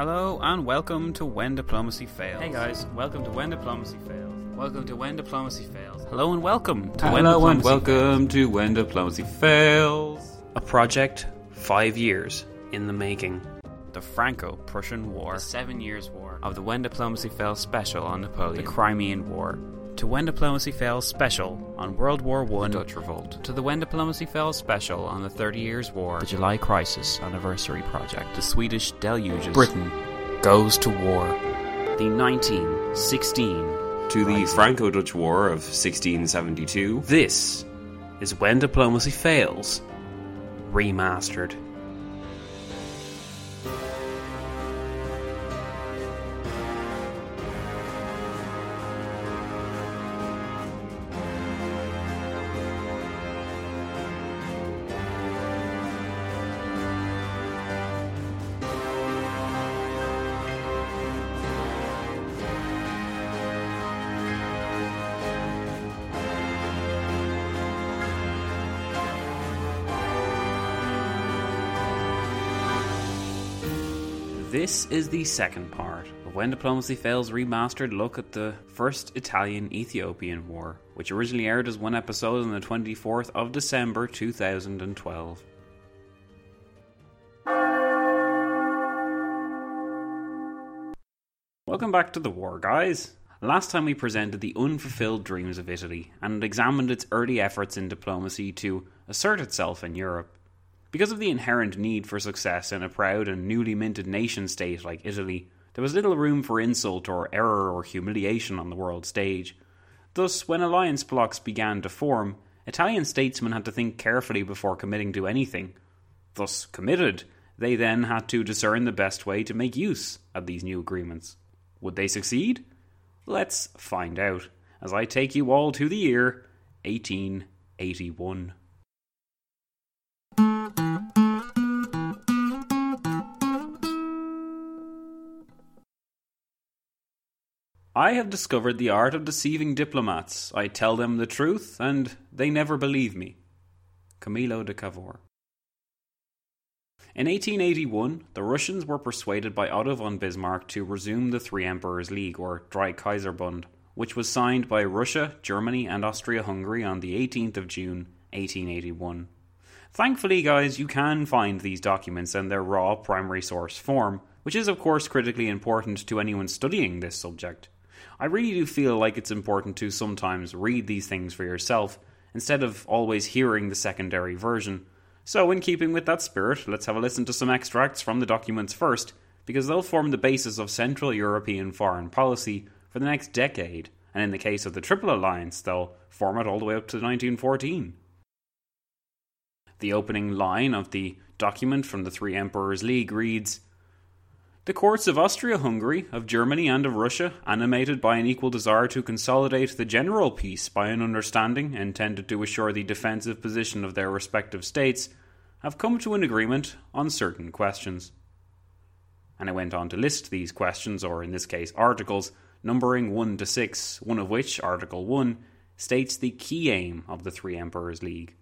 Hello and welcome to When Diplomacy Fails. Hey guys, welcome to When Diplomacy Fails. Welcome to When Diplomacy Fails. Hello and welcome to When Hello and Diplomacy welcome to When Diplomacy Fails. A project five years in the making. The Franco-Prussian War. The Seven Years War. Of the When Diplomacy Fails special on Napoleon. The Crimean War. To When Diplomacy Fails special on World War One. Dutch Revolt. To the When Diplomacy Fails special on the Thirty Years War. The July Crisis Anniversary Project. The Swedish Deluges. Britain goes to war. The 1916 To the Franco Dutch War of 1672. This is When Diplomacy Fails Remastered. This is the second part of When Diplomacy Fails remastered look at the First Italian Ethiopian War, which originally aired as one episode on the 24th of December 2012. Welcome back to the war, guys. Last time we presented the unfulfilled dreams of Italy and examined its early efforts in diplomacy to assert itself in Europe. Because of the inherent need for success in a proud and newly minted nation state like Italy, there was little room for insult or error or humiliation on the world stage. Thus, when alliance blocks began to form, Italian statesmen had to think carefully before committing to anything. Thus, committed, they then had to discern the best way to make use of these new agreements. Would they succeed? Let's find out as I take you all to the year 1881. I have discovered the art of deceiving diplomats. I tell them the truth, and they never believe me. Camillo de Cavour. In 1881, the Russians were persuaded by Otto von Bismarck to resume the Three Emperors League, or Dreikaiserbund, which was signed by Russia, Germany, and Austria Hungary on the 18th of June, 1881. Thankfully, guys, you can find these documents in their raw primary source form, which is, of course, critically important to anyone studying this subject. I really do feel like it's important to sometimes read these things for yourself instead of always hearing the secondary version. So, in keeping with that spirit, let's have a listen to some extracts from the documents first, because they'll form the basis of Central European foreign policy for the next decade, and in the case of the Triple Alliance, they'll form it all the way up to 1914. The opening line of the document from the Three Emperors League reads The courts of Austria Hungary, of Germany, and of Russia, animated by an equal desire to consolidate the general peace by an understanding intended to assure the defensive position of their respective states, have come to an agreement on certain questions. And I went on to list these questions, or in this case, articles, numbering 1 to 6, one of which, Article 1, states the key aim of the Three Emperors League.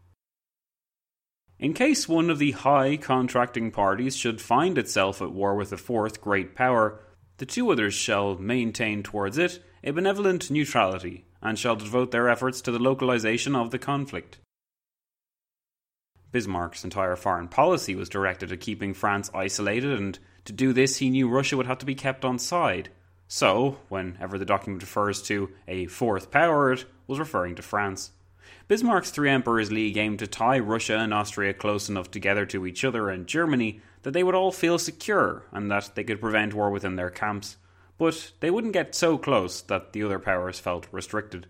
In case one of the high contracting parties should find itself at war with a fourth great power, the two others shall maintain towards it a benevolent neutrality, and shall devote their efforts to the localization of the conflict. Bismarck's entire foreign policy was directed at keeping France isolated, and to do this, he knew Russia would have to be kept on side. So, whenever the document refers to a fourth power, it was referring to France. Bismarck's Three Emperors League aimed to tie Russia and Austria close enough together to each other and Germany that they would all feel secure and that they could prevent war within their camps. But they wouldn't get so close that the other powers felt restricted.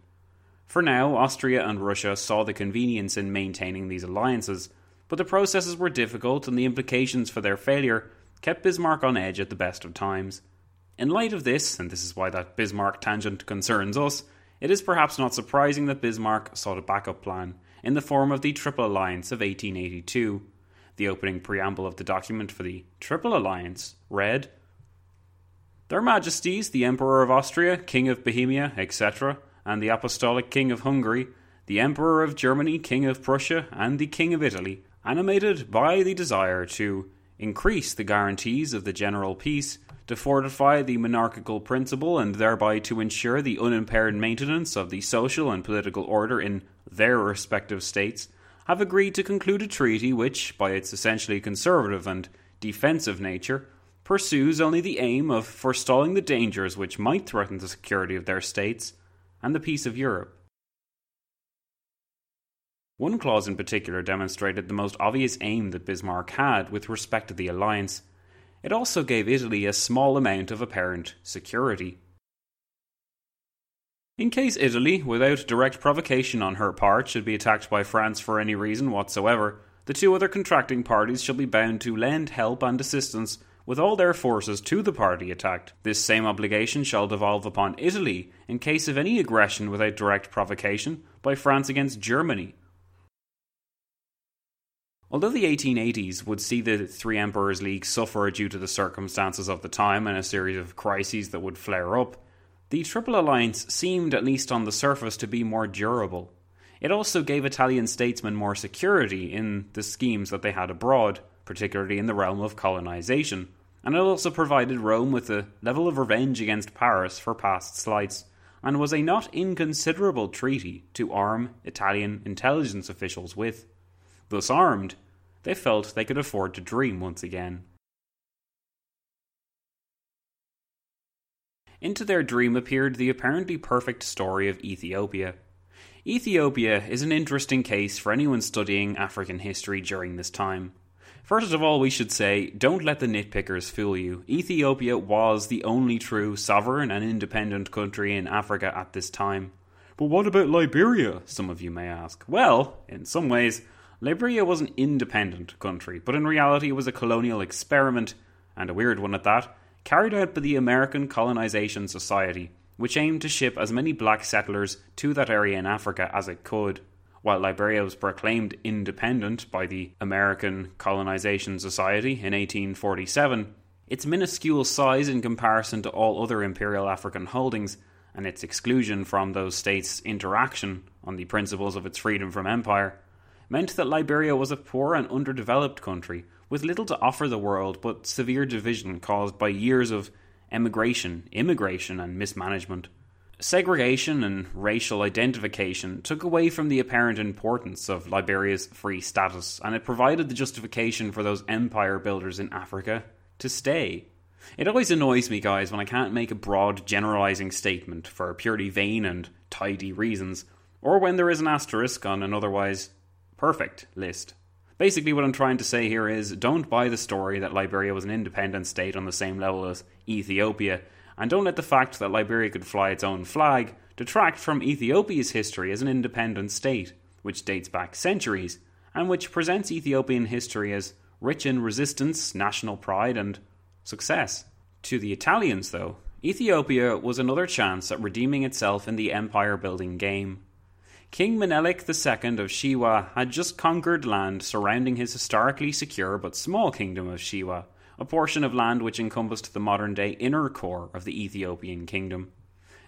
For now, Austria and Russia saw the convenience in maintaining these alliances, but the processes were difficult and the implications for their failure kept Bismarck on edge at the best of times. In light of this, and this is why that Bismarck tangent concerns us, it is perhaps not surprising that Bismarck sought a backup plan in the form of the Triple Alliance of 1882. The opening preamble of the document for the Triple Alliance read Their Majesties, the Emperor of Austria, King of Bohemia, etc., and the Apostolic King of Hungary, the Emperor of Germany, King of Prussia, and the King of Italy, animated by the desire to increase the guarantees of the general peace to fortify the monarchical principle and thereby to ensure the unimpaired maintenance of the social and political order in their respective states, have agreed to conclude a treaty which, by its essentially conservative and defensive nature, pursues only the aim of forestalling the dangers which might threaten the security of their states and the peace of Europe. One clause in particular demonstrated the most obvious aim that Bismarck had with respect to the alliance it also gave Italy a small amount of apparent security. In case Italy, without direct provocation on her part, should be attacked by France for any reason whatsoever, the two other contracting parties shall be bound to lend help and assistance with all their forces to the party attacked. This same obligation shall devolve upon Italy in case of any aggression without direct provocation by France against Germany, Although the 1880s would see the Three Emperors League suffer due to the circumstances of the time and a series of crises that would flare up, the Triple Alliance seemed, at least on the surface, to be more durable. It also gave Italian statesmen more security in the schemes that they had abroad, particularly in the realm of colonization, and it also provided Rome with a level of revenge against Paris for past slights, and was a not inconsiderable treaty to arm Italian intelligence officials with. Thus armed, they felt they could afford to dream once again. Into their dream appeared the apparently perfect story of Ethiopia. Ethiopia is an interesting case for anyone studying African history during this time. First of all, we should say, don't let the nitpickers fool you. Ethiopia was the only true sovereign and independent country in Africa at this time. But what about Liberia? Some of you may ask. Well, in some ways, Liberia was an independent country, but in reality it was a colonial experiment, and a weird one at that, carried out by the American Colonization Society, which aimed to ship as many black settlers to that area in Africa as it could. While Liberia was proclaimed independent by the American Colonization Society in 1847, its minuscule size in comparison to all other imperial African holdings and its exclusion from those states' interaction on the principles of its freedom from empire meant that Liberia was a poor and underdeveloped country with little to offer the world but severe division caused by years of emigration, immigration, and mismanagement. Segregation and racial identification took away from the apparent importance of Liberia's free status, and it provided the justification for those empire builders in Africa to stay. It always annoys me, guys, when I can't make a broad, generalizing statement for purely vain and tidy reasons, or when there is an asterisk on an otherwise perfect list. Basically, what I'm trying to say here is don't buy the story that Liberia was an independent state on the same level as Ethiopia, and don't let the fact that Liberia could fly its own flag detract from Ethiopia's history as an independent state, which dates back centuries, and which presents Ethiopian history as rich in resistance, national pride, and success. To the Italians, though, Ethiopia was another chance at redeeming itself in the empire building game. King Menelik II of Shewa had just conquered land surrounding his historically secure but small kingdom of Shewa, a portion of land which encompassed the modern day inner core of the Ethiopian kingdom.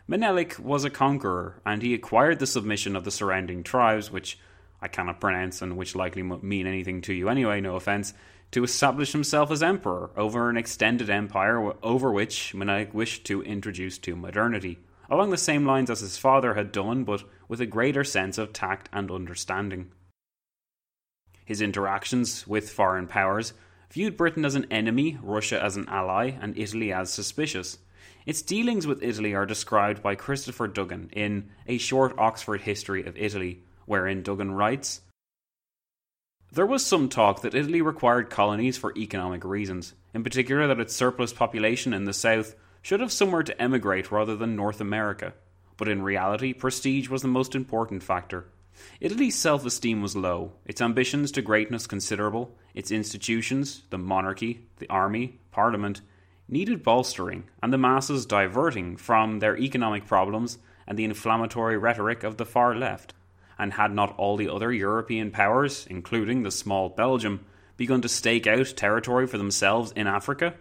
Menelik was a conqueror, and he acquired the submission of the surrounding tribes, which I cannot pronounce and which likely mean anything to you anyway, no offence, to establish himself as emperor over an extended empire over which Menelik wished to introduce to modernity, along the same lines as his father had done, but with a greater sense of tact and understanding. His interactions with foreign powers viewed Britain as an enemy, Russia as an ally, and Italy as suspicious. Its dealings with Italy are described by Christopher Duggan in A Short Oxford History of Italy, wherein Duggan writes There was some talk that Italy required colonies for economic reasons, in particular that its surplus population in the south should have somewhere to emigrate rather than North America. But in reality, prestige was the most important factor. Italy's self esteem was low, its ambitions to greatness considerable, its institutions, the monarchy, the army, parliament, needed bolstering, and the masses diverting from their economic problems and the inflammatory rhetoric of the far left. And had not all the other European powers, including the small Belgium, begun to stake out territory for themselves in Africa?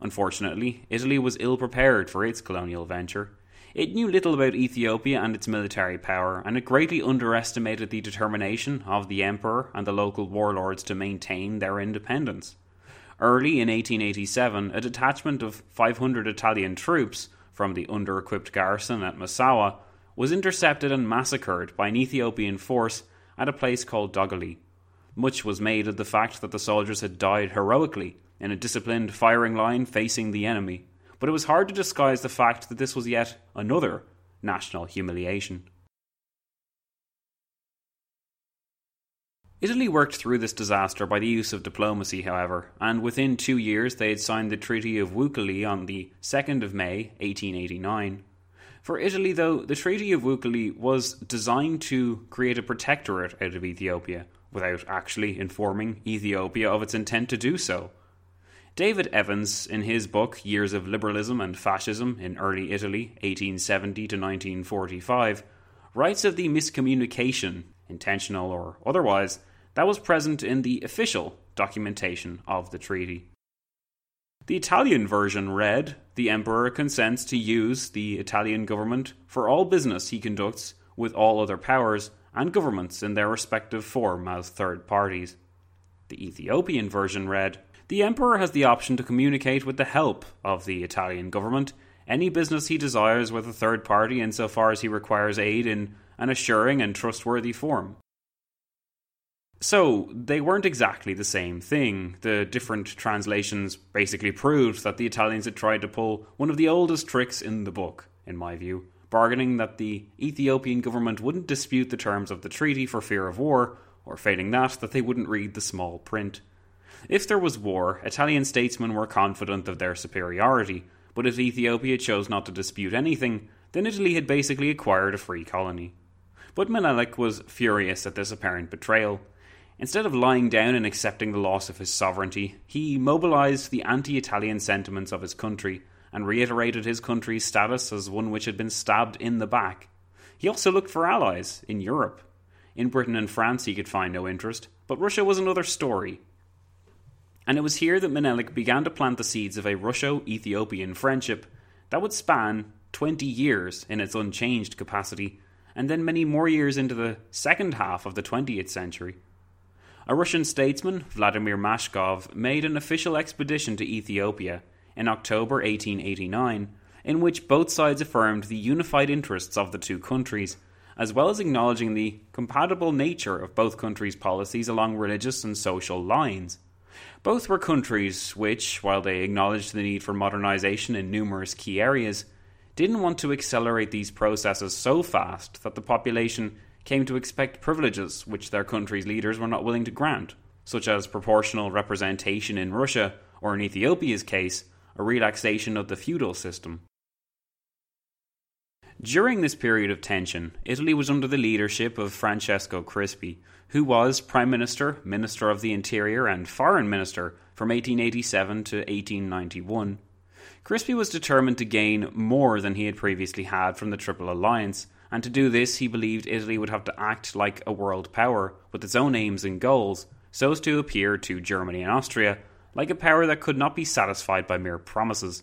Unfortunately, Italy was ill prepared for its colonial venture. It knew little about Ethiopia and its military power, and it greatly underestimated the determination of the emperor and the local warlords to maintain their independence. Early in 1887, a detachment of 500 Italian troops from the under equipped garrison at Massawa was intercepted and massacred by an Ethiopian force at a place called Dogali. Much was made of the fact that the soldiers had died heroically in a disciplined firing line facing the enemy but it was hard to disguise the fact that this was yet another national humiliation. Italy worked through this disaster by the use of diplomacy, however, and within two years they had signed the Treaty of Wuchale on the 2nd of May 1889. For Italy, though, the Treaty of Wuchale was designed to create a protectorate out of Ethiopia, without actually informing Ethiopia of its intent to do so. David Evans, in his book Years of Liberalism and Fascism in Early Italy, 1870 to 1945, writes of the miscommunication, intentional or otherwise, that was present in the official documentation of the treaty. The Italian version read The Emperor consents to use the Italian government for all business he conducts with all other powers and governments in their respective form as third parties. The Ethiopian version read the Emperor has the option to communicate with the help of the Italian government any business he desires with a third party insofar as he requires aid in an assuring and trustworthy form. So, they weren't exactly the same thing. The different translations basically proved that the Italians had tried to pull one of the oldest tricks in the book, in my view, bargaining that the Ethiopian government wouldn't dispute the terms of the treaty for fear of war, or failing that, that they wouldn't read the small print. If there was war, Italian statesmen were confident of their superiority, but if Ethiopia chose not to dispute anything, then Italy had basically acquired a free colony. But Menelik was furious at this apparent betrayal. Instead of lying down and accepting the loss of his sovereignty, he mobilized the anti Italian sentiments of his country and reiterated his country's status as one which had been stabbed in the back. He also looked for allies in Europe. In Britain and France he could find no interest, but Russia was another story, and it was here that Menelik began to plant the seeds of a Russo Ethiopian friendship that would span 20 years in its unchanged capacity, and then many more years into the second half of the 20th century. A Russian statesman, Vladimir Mashkov, made an official expedition to Ethiopia in October 1889, in which both sides affirmed the unified interests of the two countries, as well as acknowledging the compatible nature of both countries' policies along religious and social lines. Both were countries which, while they acknowledged the need for modernization in numerous key areas, didn't want to accelerate these processes so fast that the population came to expect privileges which their country's leaders were not willing to grant, such as proportional representation in Russia, or in Ethiopia's case, a relaxation of the feudal system. During this period of tension, Italy was under the leadership of Francesco Crispi, who was Prime Minister, Minister of the Interior, and Foreign Minister from 1887 to 1891. Crispi was determined to gain more than he had previously had from the Triple Alliance, and to do this, he believed Italy would have to act like a world power with its own aims and goals, so as to appear to Germany and Austria like a power that could not be satisfied by mere promises.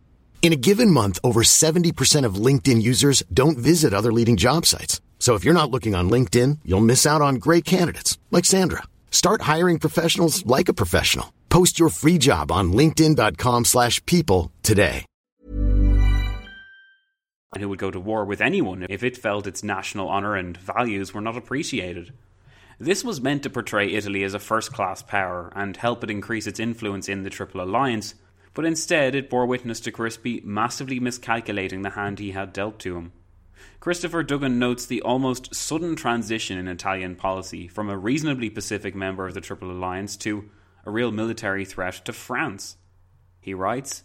In a given month, over 70% of LinkedIn users don't visit other leading job sites. So if you're not looking on LinkedIn, you'll miss out on great candidates like Sandra. Start hiring professionals like a professional. Post your free job on linkedin.com/people today. and who would go to war with anyone if it felt its national honour and values were not appreciated. This was meant to portray Italy as a first class power and help it increase its influence in the Triple Alliance, but instead it bore witness to Crispi massively miscalculating the hand he had dealt to him. Christopher Duggan notes the almost sudden transition in Italian policy from a reasonably pacific member of the Triple Alliance to a real military threat to France. He writes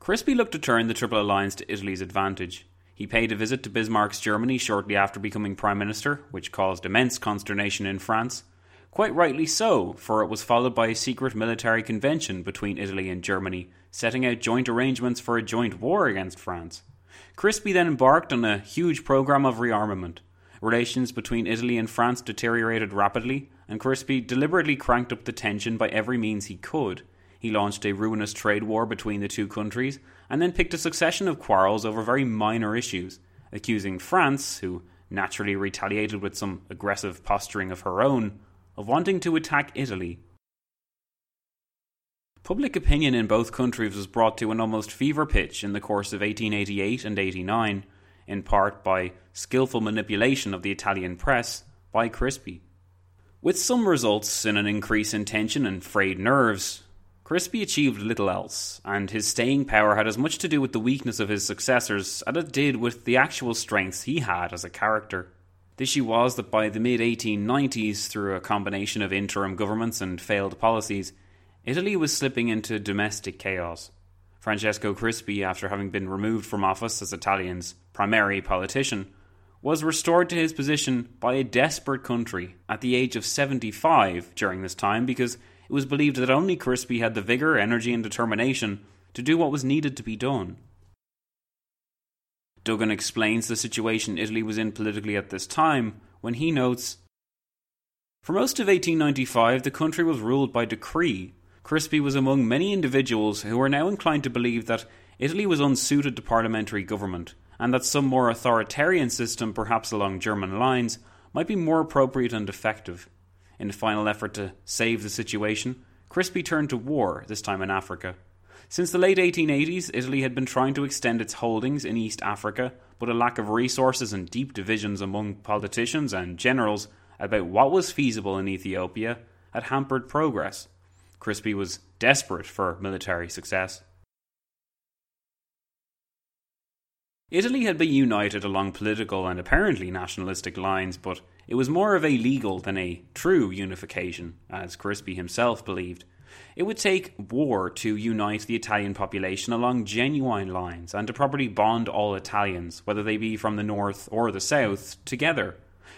Crispi looked to turn the Triple Alliance to Italy's advantage. He paid a visit to Bismarck's Germany shortly after becoming Prime Minister, which caused immense consternation in France. Quite rightly so, for it was followed by a secret military convention between Italy and Germany, setting out joint arrangements for a joint war against France. Crispi then embarked on a huge program of rearmament. Relations between Italy and France deteriorated rapidly, and Crispi deliberately cranked up the tension by every means he could. He launched a ruinous trade war between the two countries, and then picked a succession of quarrels over very minor issues, accusing France, who naturally retaliated with some aggressive posturing of her own, of wanting to attack Italy. Public opinion in both countries was brought to an almost fever pitch in the course of 1888 and 89, in part by skillful manipulation of the Italian press by Crispi. With some results in an increase in tension and frayed nerves, Crispi achieved little else, and his staying power had as much to do with the weakness of his successors as it did with the actual strengths he had as a character. The issue was that by the mid 1890s, through a combination of interim governments and failed policies, Italy was slipping into domestic chaos. Francesco Crispi, after having been removed from office as Italian's primary politician, was restored to his position by a desperate country at the age of 75 during this time because it was believed that only Crispi had the vigour, energy, and determination to do what was needed to be done. Duggan explains the situation Italy was in politically at this time when he notes For most of 1895, the country was ruled by decree. Crispi was among many individuals who were now inclined to believe that Italy was unsuited to parliamentary government, and that some more authoritarian system, perhaps along German lines, might be more appropriate and effective. In a final effort to save the situation, Crispi turned to war, this time in Africa. Since the late 1880s, Italy had been trying to extend its holdings in East Africa, but a lack of resources and deep divisions among politicians and generals about what was feasible in Ethiopia had hampered progress. Crispi was desperate for military success. Italy had been united along political and apparently nationalistic lines, but it was more of a legal than a true unification, as Crispi himself believed. It would take war to unite the Italian population along genuine lines and to properly bond all Italians, whether they be from the north or the south, together.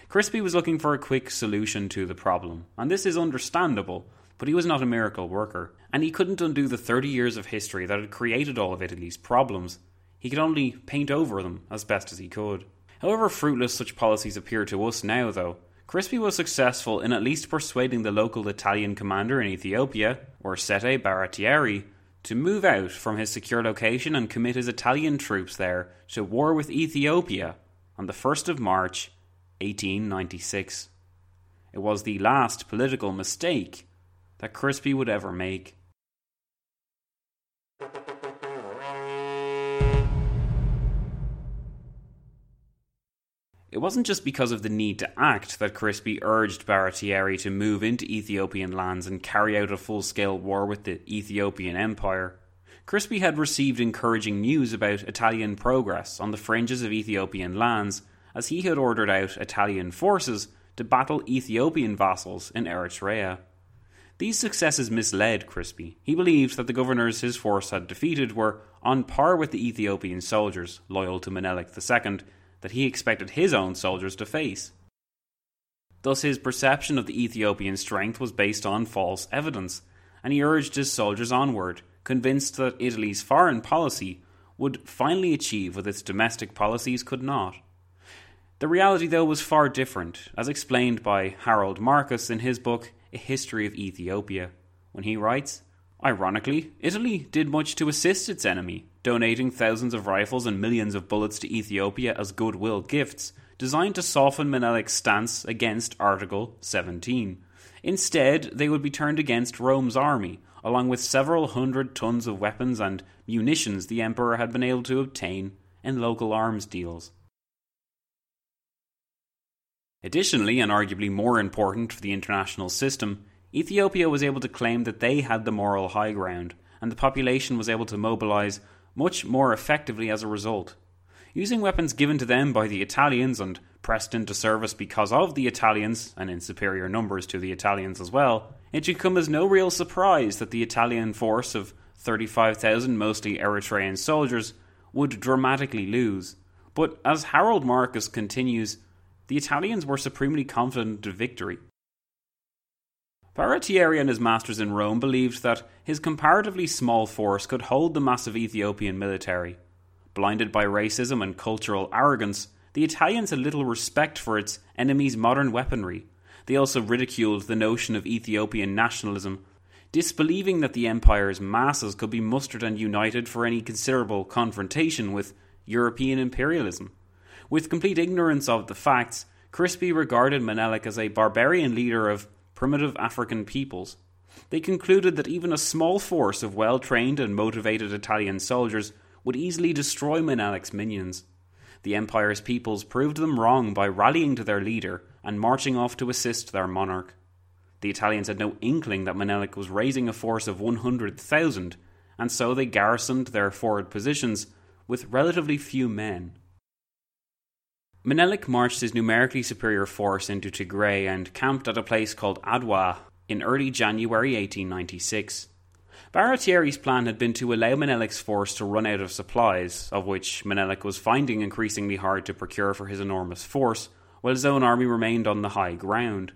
Crispi was looking for a quick solution to the problem, and this is understandable, but he was not a miracle worker, and he couldn't undo the 30 years of history that had created all of Italy's problems. He could only paint over them as best as he could. However fruitless such policies appear to us now, though, Crispi was successful in at least persuading the local Italian commander in Ethiopia, Oreste Baratieri, to move out from his secure location and commit his Italian troops there to war with Ethiopia on the 1st of March 1896. It was the last political mistake that Crispi would ever make. It wasn't just because of the need to act that Crispi urged Baratieri to move into Ethiopian lands and carry out a full scale war with the Ethiopian Empire. Crispi had received encouraging news about Italian progress on the fringes of Ethiopian lands, as he had ordered out Italian forces to battle Ethiopian vassals in Eritrea. These successes misled Crispi. He believed that the governors his force had defeated were on par with the Ethiopian soldiers loyal to Menelik II that he expected his own soldiers to face. Thus, his perception of the Ethiopian strength was based on false evidence, and he urged his soldiers onward, convinced that Italy's foreign policy would finally achieve what its domestic policies could not. The reality, though, was far different, as explained by Harold Marcus in his book A History of Ethiopia, when he writes Ironically, Italy did much to assist its enemy, donating thousands of rifles and millions of bullets to Ethiopia as goodwill gifts, designed to soften Menelik's stance against Article 17. Instead, they would be turned against Rome's army, along with several hundred tons of weapons and munitions the emperor had been able to obtain in local arms deals. Additionally, and arguably more important for the international system, Ethiopia was able to claim that they had the moral high ground, and the population was able to mobilize much more effectively as a result. Using weapons given to them by the Italians and pressed into service because of the Italians, and in superior numbers to the Italians as well, it should come as no real surprise that the Italian force of 35,000 mostly Eritrean soldiers would dramatically lose. But as Harold Marcus continues, the Italians were supremely confident of victory. Baratieri and his masters in Rome believed that his comparatively small force could hold the massive Ethiopian military. Blinded by racism and cultural arrogance, the Italians had little respect for its enemy's modern weaponry. They also ridiculed the notion of Ethiopian nationalism, disbelieving that the empire's masses could be mustered and united for any considerable confrontation with European imperialism. With complete ignorance of the facts, Crispi regarded Menelik as a barbarian leader of primitive African peoples. They concluded that even a small force of well trained and motivated Italian soldiers would easily destroy Menelik's minions. The empire's peoples proved them wrong by rallying to their leader and marching off to assist their monarch. The Italians had no inkling that Menelik was raising a force of 100,000, and so they garrisoned their forward positions with relatively few men. Menelik marched his numerically superior force into Tigray and camped at a place called Adwa in early January 1896. Baratieri's plan had been to allow Menelik's force to run out of supplies, of which Menelik was finding increasingly hard to procure for his enormous force, while his own army remained on the high ground.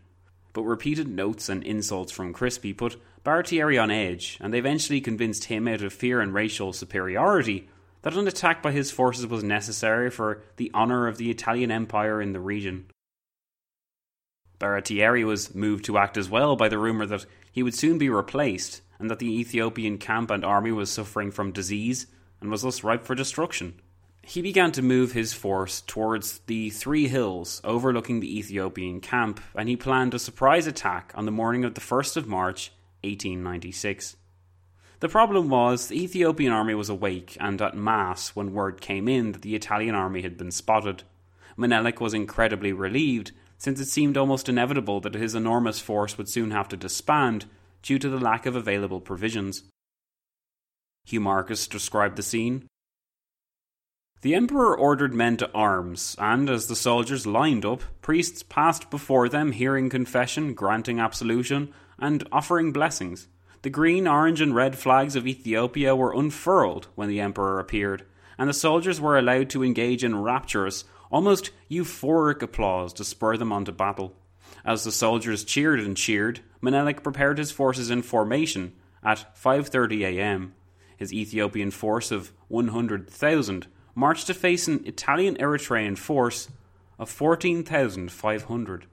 But repeated notes and insults from Crispi put Baratieri on edge, and they eventually convinced him out of fear and racial superiority that an attack by his forces was necessary for the honour of the Italian Empire in the region. Baratieri was moved to act as well by the rumour that he would soon be replaced, and that the Ethiopian camp and army was suffering from disease and was thus ripe for destruction. He began to move his force towards the three hills overlooking the Ethiopian camp, and he planned a surprise attack on the morning of the 1st of March, 1896. The problem was the Ethiopian army was awake and at mass when word came in that the Italian army had been spotted. Menelik was incredibly relieved, since it seemed almost inevitable that his enormous force would soon have to disband due to the lack of available provisions. Hugh Marcus described the scene. The emperor ordered men to arms, and as the soldiers lined up, priests passed before them, hearing confession, granting absolution, and offering blessings. The green, orange, and red flags of Ethiopia were unfurled when the emperor appeared, and the soldiers were allowed to engage in rapturous, almost euphoric applause to spur them on to battle. As the soldiers cheered and cheered, Menelik prepared his forces in formation at 5:30 a.m. His Ethiopian force of 100,000 marched to face an Italian Eritrean force of 14,500.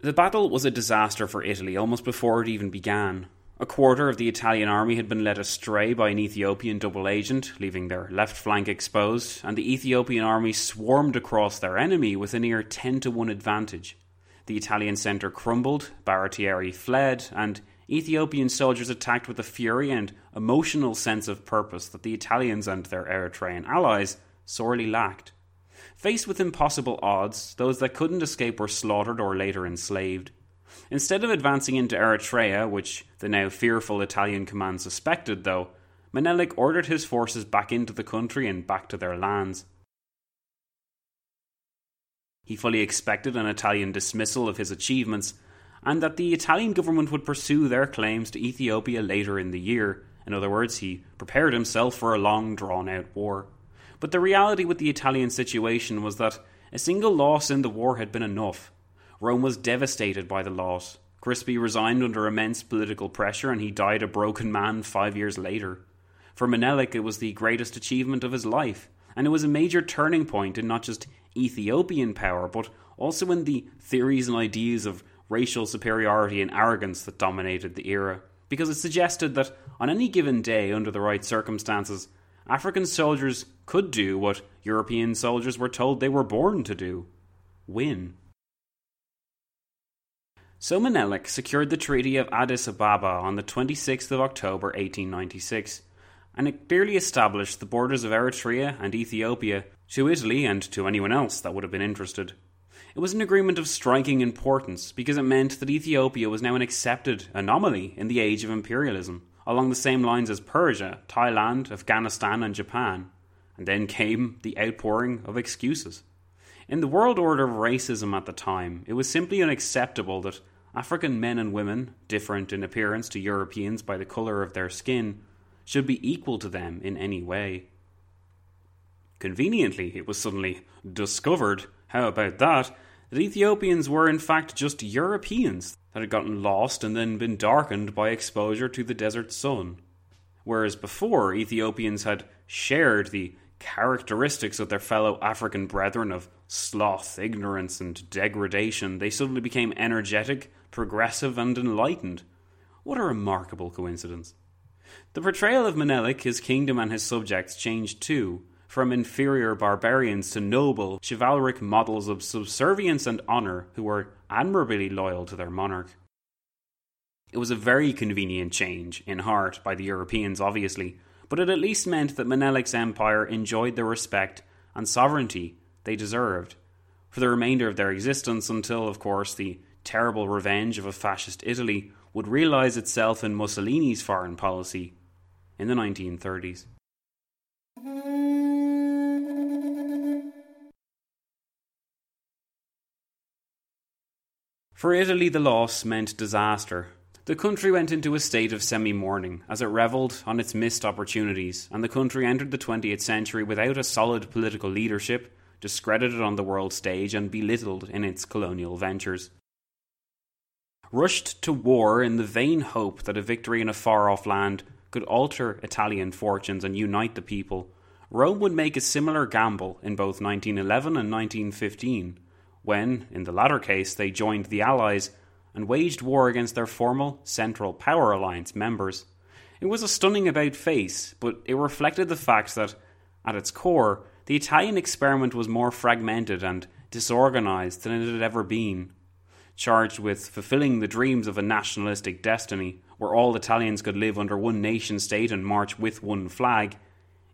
The battle was a disaster for Italy almost before it even began. A quarter of the Italian army had been led astray by an Ethiopian double agent, leaving their left flank exposed, and the Ethiopian army swarmed across their enemy with a near 10 to 1 advantage. The Italian centre crumbled, Baratieri fled, and Ethiopian soldiers attacked with a fury and emotional sense of purpose that the Italians and their Eritrean allies sorely lacked. Faced with impossible odds, those that couldn't escape were slaughtered or later enslaved. Instead of advancing into Eritrea, which the now fearful Italian command suspected, though, Menelik ordered his forces back into the country and back to their lands. He fully expected an Italian dismissal of his achievements, and that the Italian government would pursue their claims to Ethiopia later in the year. In other words, he prepared himself for a long drawn out war. But the reality with the Italian situation was that a single loss in the war had been enough. Rome was devastated by the loss. Crispi resigned under immense political pressure and he died a broken man five years later. For Menelik, it was the greatest achievement of his life, and it was a major turning point in not just Ethiopian power, but also in the theories and ideas of racial superiority and arrogance that dominated the era, because it suggested that on any given day, under the right circumstances, African soldiers could do what European soldiers were told they were born to do win. So Menelik secured the Treaty of Addis Ababa on the 26th of October 1896, and it clearly established the borders of Eritrea and Ethiopia to Italy and to anyone else that would have been interested. It was an agreement of striking importance because it meant that Ethiopia was now an accepted anomaly in the age of imperialism, along the same lines as Persia, Thailand, Afghanistan, and Japan. And then came the outpouring of excuses. In the world order of racism at the time, it was simply unacceptable that African men and women, different in appearance to Europeans by the colour of their skin, should be equal to them in any way. Conveniently, it was suddenly discovered, how about that, that Ethiopians were in fact just Europeans that had gotten lost and then been darkened by exposure to the desert sun. Whereas before, Ethiopians had shared the characteristics of their fellow African brethren of sloth, ignorance, and degradation, they suddenly became energetic, progressive, and enlightened. What a remarkable coincidence. The portrayal of Menelik, his kingdom, and his subjects changed too, from inferior barbarians to noble, chivalric models of subservience and honour who were admirably loyal to their monarch. It was a very convenient change, in heart, by the Europeans, obviously, but it at least meant that Menelik's empire enjoyed the respect and sovereignty they deserved for the remainder of their existence until, of course, the terrible revenge of a fascist Italy would realise itself in Mussolini's foreign policy in the 1930s. For Italy, the loss meant disaster, the country went into a state of semi mourning as it revelled on its missed opportunities, and the country entered the 20th century without a solid political leadership, discredited on the world stage, and belittled in its colonial ventures. Rushed to war in the vain hope that a victory in a far off land could alter Italian fortunes and unite the people, Rome would make a similar gamble in both 1911 and 1915, when, in the latter case, they joined the Allies and waged war against their formal Central Power Alliance members. It was a stunning about face, but it reflected the fact that, at its core, the Italian experiment was more fragmented and disorganised than it had ever been. Charged with fulfilling the dreams of a nationalistic destiny, where all Italians could live under one nation state and march with one flag,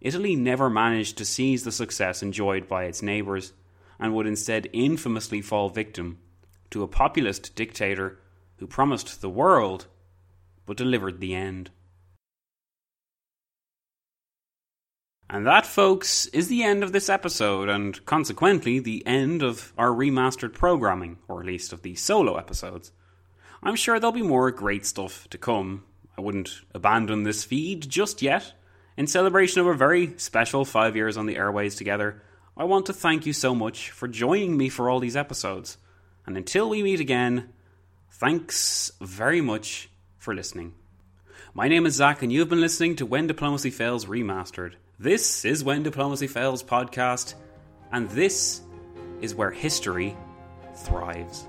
Italy never managed to seize the success enjoyed by its neighbours, and would instead infamously fall victim to a populist dictator who promised the world but delivered the end. And that, folks, is the end of this episode, and consequently, the end of our remastered programming, or at least of the solo episodes. I'm sure there'll be more great stuff to come. I wouldn't abandon this feed just yet. In celebration of our very special five years on the airways together, I want to thank you so much for joining me for all these episodes. And until we meet again, thanks very much for listening. My name is Zach, and you've been listening to When Diplomacy Fails Remastered. This is When Diplomacy Fails podcast, and this is where history thrives.